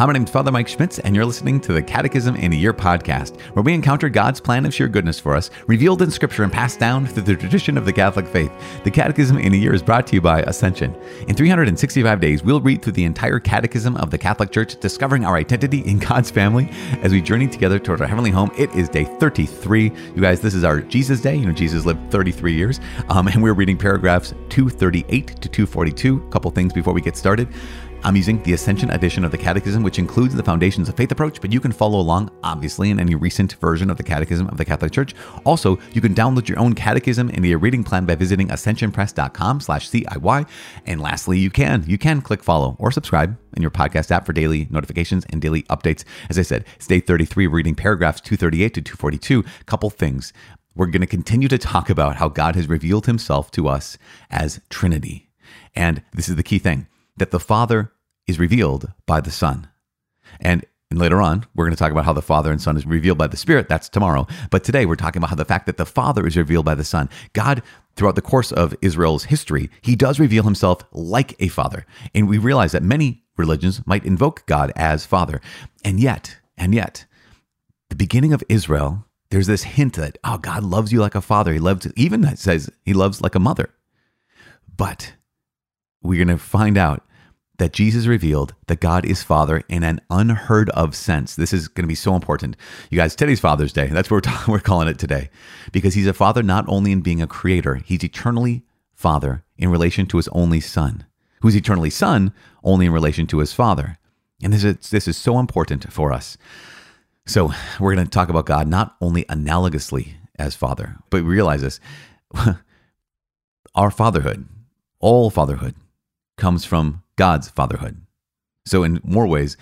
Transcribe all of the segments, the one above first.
Hi, my name's Father Mike Schmitz, and you're listening to the Catechism in a Year podcast, where we encounter God's plan of sheer goodness for us, revealed in Scripture and passed down through the tradition of the Catholic faith. The Catechism in a Year is brought to you by Ascension. In 365 days, we'll read through the entire Catechism of the Catholic Church, discovering our identity in God's family as we journey together toward our heavenly home. It is day 33. You guys, this is our Jesus Day. You know, Jesus lived 33 years, um, and we're reading paragraphs 238 to 242. A couple things before we get started. I'm using the Ascension edition of the Catechism, which includes the Foundations of Faith approach, but you can follow along, obviously, in any recent version of the Catechism of the Catholic Church. Also, you can download your own catechism in the reading plan by visiting ascensionpress.com slash CIY. And lastly, you can, you can click follow or subscribe in your podcast app for daily notifications and daily updates. As I said, it's day 33, reading paragraphs 238 to 242. Couple things. We're going to continue to talk about how God has revealed himself to us as Trinity. And this is the key thing that the Father is revealed by the Son. And later on, we're going to talk about how the Father and Son is revealed by the Spirit. That's tomorrow. But today, we're talking about how the fact that the Father is revealed by the Son. God, throughout the course of Israel's history, he does reveal himself like a Father. And we realize that many religions might invoke God as Father. And yet, and yet, the beginning of Israel, there's this hint that, oh, God loves you like a father. He loves, even that says he loves like a mother. But we're going to find out that Jesus revealed that God is Father in an unheard of sense. This is going to be so important. You guys, today's Father's Day. That's what we're, talking, we're calling it today. Because he's a father not only in being a creator, he's eternally Father in relation to his only Son, who's eternally Son only in relation to his Father. And this is, this is so important for us. So we're going to talk about God not only analogously as Father, but realize this our fatherhood, all fatherhood, comes from God's fatherhood. So, in more ways,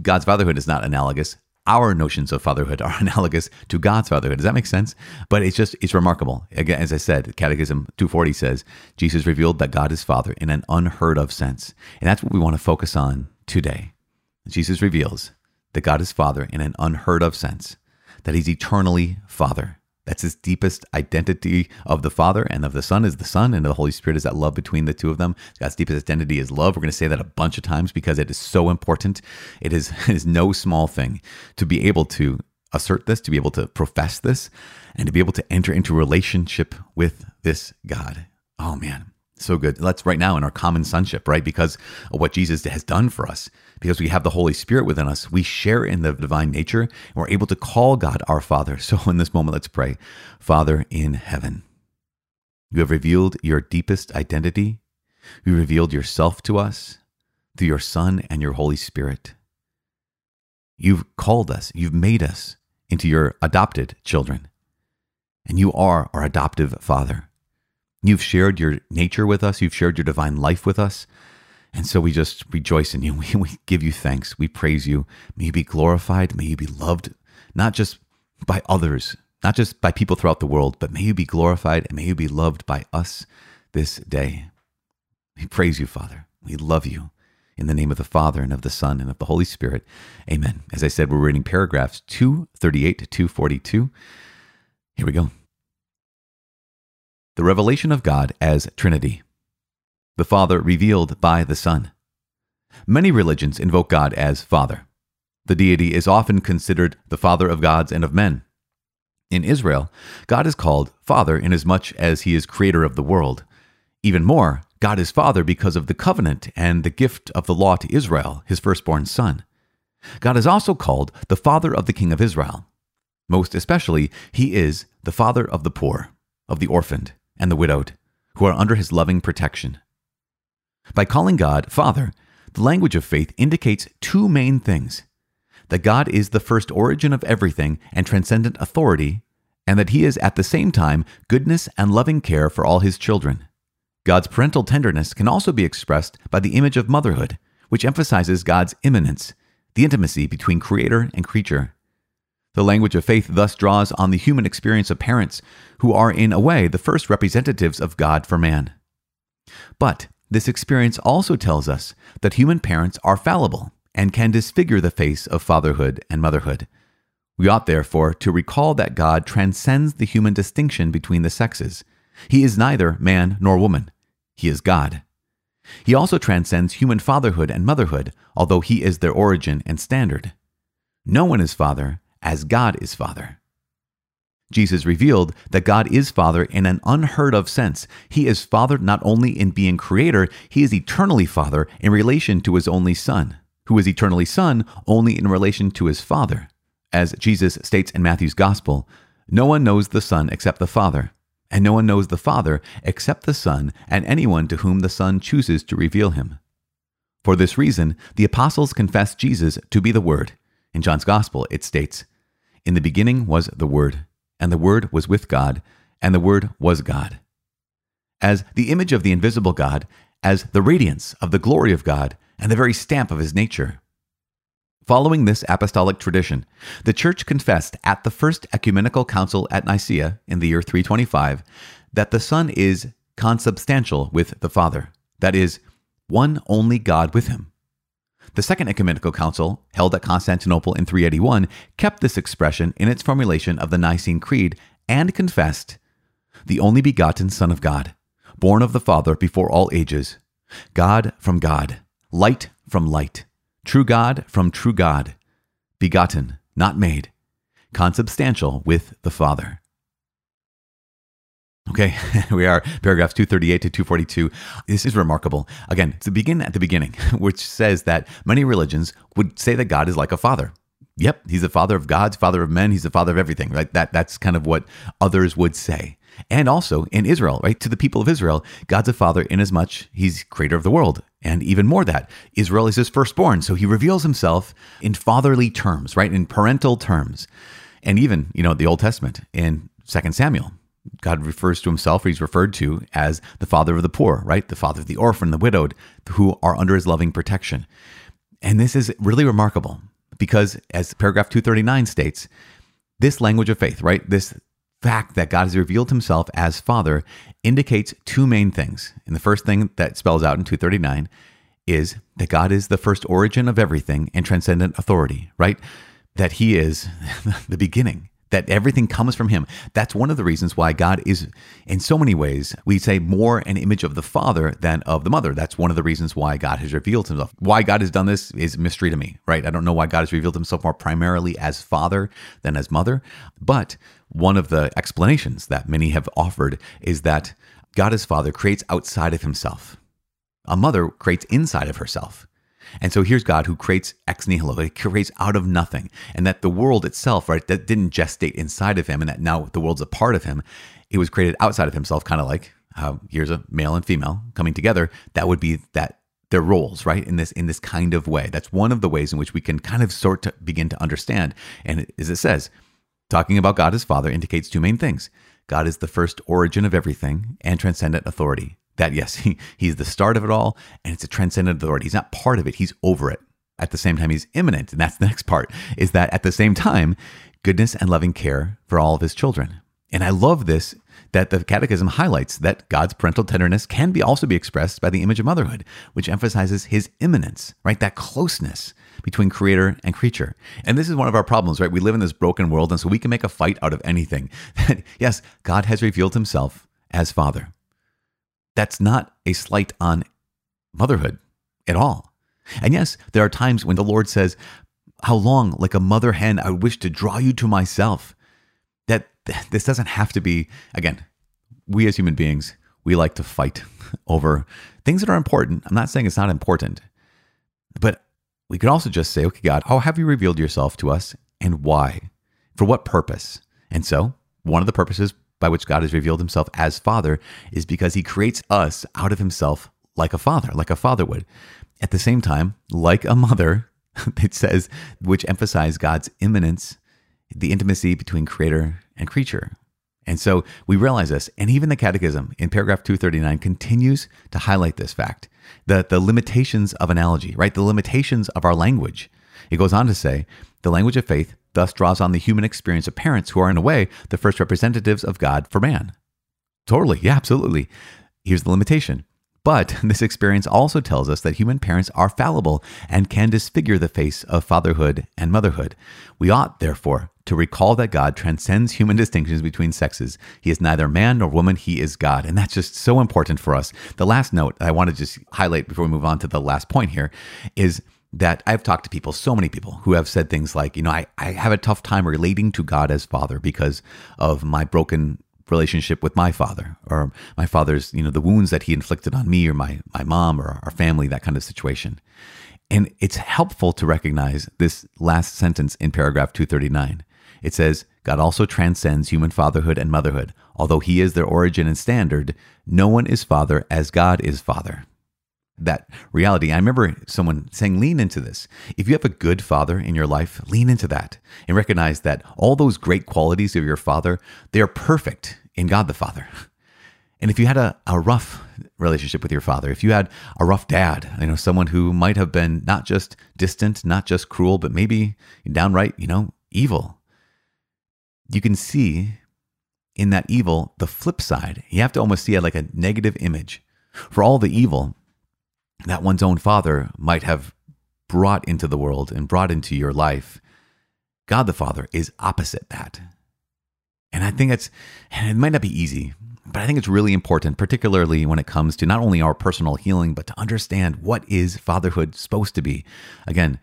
God's fatherhood is not analogous. Our notions of fatherhood are analogous to God's fatherhood. Does that make sense? But it's just, it's remarkable. Again, as I said, Catechism 240 says Jesus revealed that God is Father in an unheard of sense. And that's what we want to focus on today. Jesus reveals that God is Father in an unheard of sense, that He's eternally Father. That's his deepest identity of the Father and of the Son is the Son, and the Holy Spirit is that love between the two of them. God's deepest identity is love. We're going to say that a bunch of times because it is so important. It is, it is no small thing to be able to assert this, to be able to profess this, and to be able to enter into relationship with this God. Oh man, so good. Let's right now in our common sonship, right? Because of what Jesus has done for us. Because we have the Holy Spirit within us, we share in the divine nature and we're able to call God our Father. So in this moment, let's pray. Father in heaven, you have revealed your deepest identity. You revealed yourself to us through your Son and your Holy Spirit. You've called us, you've made us into your adopted children, and you are our adoptive Father. You've shared your nature with us, you've shared your divine life with us. And so we just rejoice in you. We, we give you thanks. We praise you. May you be glorified. May you be loved, not just by others, not just by people throughout the world, but may you be glorified and may you be loved by us this day. We praise you, Father. We love you. In the name of the Father and of the Son and of the Holy Spirit. Amen. As I said, we're reading paragraphs 238 to 242. Here we go. The revelation of God as Trinity. The Father revealed by the Son. Many religions invoke God as Father. The deity is often considered the Father of gods and of men. In Israel, God is called Father inasmuch as he is creator of the world. Even more, God is Father because of the covenant and the gift of the law to Israel, his firstborn son. God is also called the Father of the King of Israel. Most especially, he is the Father of the poor, of the orphaned, and the widowed, who are under his loving protection. By calling God Father, the language of faith indicates two main things that God is the first origin of everything and transcendent authority, and that he is at the same time goodness and loving care for all his children. God's parental tenderness can also be expressed by the image of motherhood, which emphasizes God's immanence, the intimacy between creator and creature. The language of faith thus draws on the human experience of parents, who are in a way the first representatives of God for man. But this experience also tells us that human parents are fallible and can disfigure the face of fatherhood and motherhood. We ought therefore to recall that God transcends the human distinction between the sexes. He is neither man nor woman, He is God. He also transcends human fatherhood and motherhood, although he is their origin and standard. No one is father as God is father. Jesus revealed that God is Father in an unheard of sense. He is Father not only in being creator, he is eternally Father in relation to his only Son, who is eternally Son only in relation to his Father. As Jesus states in Matthew's Gospel, no one knows the Son except the Father, and no one knows the Father except the Son and anyone to whom the Son chooses to reveal him. For this reason, the apostles confessed Jesus to be the Word. In John's Gospel, it states, In the beginning was the Word, and the Word was with God, and the Word was God. As the image of the invisible God, as the radiance of the glory of God, and the very stamp of his nature. Following this apostolic tradition, the Church confessed at the First Ecumenical Council at Nicaea in the year 325 that the Son is consubstantial with the Father, that is, one only God with him. The Second Ecumenical Council, held at Constantinople in 381, kept this expression in its formulation of the Nicene Creed and confessed the only begotten Son of God, born of the Father before all ages, God from God, light from light True God from true God, begotten, not made, consubstantial with the Father. Okay, we are paragraphs 238 to 242. This is remarkable. Again, to begin at the beginning, which says that many religions would say that God is like a father. Yep, he's the father of gods, father of men, he's the father of everything, right? That that's kind of what others would say. And also in Israel, right? To the people of Israel, God's a father inasmuch he's creator of the world. And even more that Israel is his firstborn. So he reveals himself in fatherly terms, right? In parental terms. And even, you know, the Old Testament in 2 Samuel, God refers to himself, or he's referred to as the father of the poor, right? The father of the orphan, the widowed, who are under his loving protection. And this is really remarkable because, as paragraph 239 states, this language of faith, right? This fact that God has revealed himself as Father indicates two main things. And the first thing that spells out in 239 is that God is the first origin of everything and transcendent authority, right? That he is the beginning, that everything comes from him. That's one of the reasons why God is, in so many ways, we say more an image of the Father than of the Mother. That's one of the reasons why God has revealed himself. Why God has done this is mystery to me, right? I don't know why God has revealed himself more primarily as Father than as Mother, but one of the explanations that many have offered is that God as Father creates outside of himself. A mother creates inside of herself. And so here's God who creates ex nihilo, he creates out of nothing. And that the world itself, right, that didn't gestate inside of him and that now the world's a part of him. It was created outside of himself, kind of like how here's a male and female coming together. That would be that their roles, right? In this in this kind of way. That's one of the ways in which we can kind of sort to begin to understand. And as it says, Talking about God as Father indicates two main things God is the first origin of everything and transcendent authority. That, yes, he, he's the start of it all, and it's a transcendent authority. He's not part of it, he's over it. At the same time, he's immanent. And that's the next part is that at the same time, goodness and loving care for all of his children. And I love this that the Catechism highlights that God's parental tenderness can be also be expressed by the image of motherhood, which emphasizes his immanence, right? That closeness between creator and creature. And this is one of our problems, right? We live in this broken world, and so we can make a fight out of anything. That yes, God has revealed himself as Father. That's not a slight on motherhood at all. And yes, there are times when the Lord says, How long, like a mother hen, I wish to draw you to myself. That this doesn't have to be, again, we as human beings, we like to fight over things that are important. I'm not saying it's not important, but we could also just say, okay, God, how have you revealed yourself to us and why? For what purpose? And so, one of the purposes by which God has revealed himself as Father is because he creates us out of himself like a father, like a father would. At the same time, like a mother, it says, which emphasize God's immanence, the intimacy between creator and creature. And so we realize this. And even the Catechism in paragraph 239 continues to highlight this fact the, the limitations of analogy, right? The limitations of our language. It goes on to say the language of faith thus draws on the human experience of parents who are, in a way, the first representatives of God for man. Totally. Yeah, absolutely. Here's the limitation But this experience also tells us that human parents are fallible and can disfigure the face of fatherhood and motherhood. We ought, therefore, to recall that God transcends human distinctions between sexes. He is neither man nor woman, he is God. And that's just so important for us. The last note I want to just highlight before we move on to the last point here is that I've talked to people, so many people who have said things like, you know, I, I have a tough time relating to God as Father because of my broken relationship with my father or my father's, you know, the wounds that he inflicted on me or my, my mom or our family, that kind of situation. And it's helpful to recognize this last sentence in paragraph 239. It says, God also transcends human fatherhood and motherhood. Although he is their origin and standard, no one is father as God is father. That reality, I remember someone saying, lean into this. If you have a good father in your life, lean into that and recognize that all those great qualities of your father, they are perfect in God the Father. And if you had a, a rough relationship with your father, if you had a rough dad, you know, someone who might have been not just distant, not just cruel, but maybe downright, you know, evil, you can see in that evil the flip side. You have to almost see it like a negative image. For all the evil that one's own father might have brought into the world and brought into your life, God the Father is opposite that. And I think it's, and it might not be easy, but I think it's really important, particularly when it comes to not only our personal healing, but to understand what is fatherhood supposed to be. Again,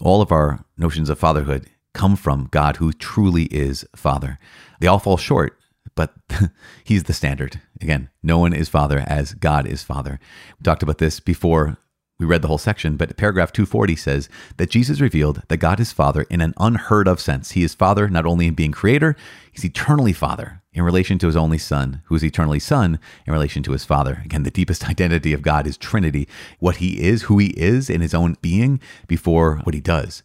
all of our notions of fatherhood come from God who truly is Father. They all fall short, but He's the standard. Again, no one is Father as God is Father. We talked about this before we read the whole section, but paragraph 240 says that Jesus revealed that God is Father in an unheard of sense. He is Father not only in being creator, he's eternally Father in relation to his only Son, who is eternally Son in relation to his Father. Again, the deepest identity of God is Trinity, what he is, who he is in his own being before what he does.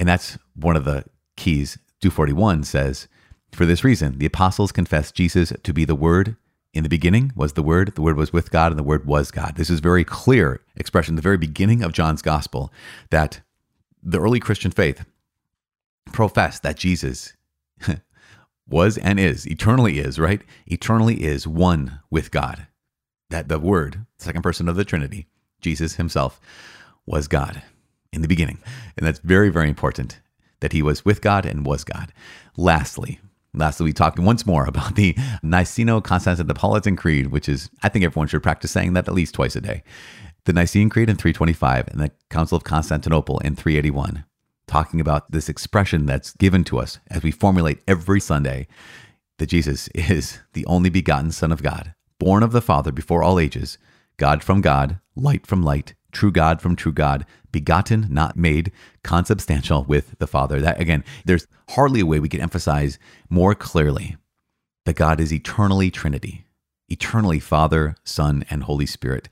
And that's one of the keys. 241 says, For this reason, the apostles confessed Jesus to be the Word in the beginning was the Word, the Word was with God, and the Word was God. This is very clear expression the very beginning of John's Gospel that the early Christian faith professed that Jesus was and is, eternally is, right? Eternally is one with God. That the Word, second person of the Trinity, Jesus himself, was God in the beginning. And that's very, very important that he was with God and was God. Lastly, Lastly, we talked once more about the Niceno-Constantinopolitan Creed, which is, I think everyone should practice saying that at least twice a day. The Nicene Creed in 325 and the Council of Constantinople in 381, talking about this expression that's given to us as we formulate every Sunday that Jesus is the only begotten Son of God, born of the Father before all ages, God from God, light from light, true God from true God, begotten, not made, consubstantial with the Father. That again, there's hardly a way we can emphasize more clearly that God is eternally Trinity, eternally Father, Son, and Holy Spirit,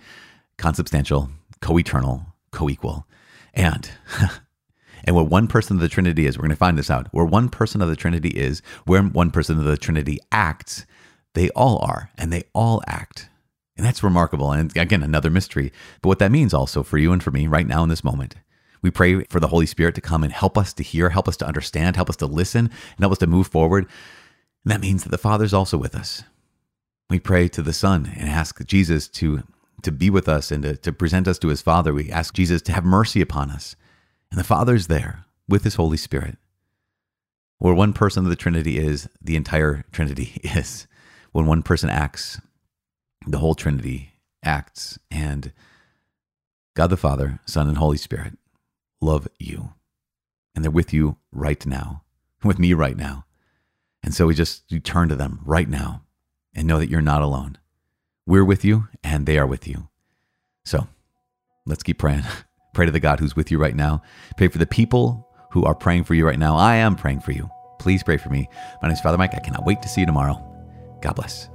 consubstantial, co-eternal, co-equal. And and what one person of the Trinity is, we're going to find this out. Where one person of the Trinity is, where one person of the Trinity acts, they all are, and they all act. And that's remarkable. And again, another mystery. But what that means also for you and for me right now in this moment, we pray for the Holy Spirit to come and help us to hear, help us to understand, help us to listen, and help us to move forward. And that means that the Father's also with us. We pray to the Son and ask Jesus to, to be with us and to, to present us to his Father. We ask Jesus to have mercy upon us. And the Father's there with his Holy Spirit. Where one person of the Trinity is, the entire Trinity is. When one person acts, the whole Trinity acts, and God the Father, Son, and Holy Spirit love you. And they're with you right now, with me right now. And so we just you turn to them right now and know that you're not alone. We're with you, and they are with you. So let's keep praying. Pray to the God who's with you right now. Pray for the people who are praying for you right now. I am praying for you. Please pray for me. My name is Father Mike. I cannot wait to see you tomorrow. God bless.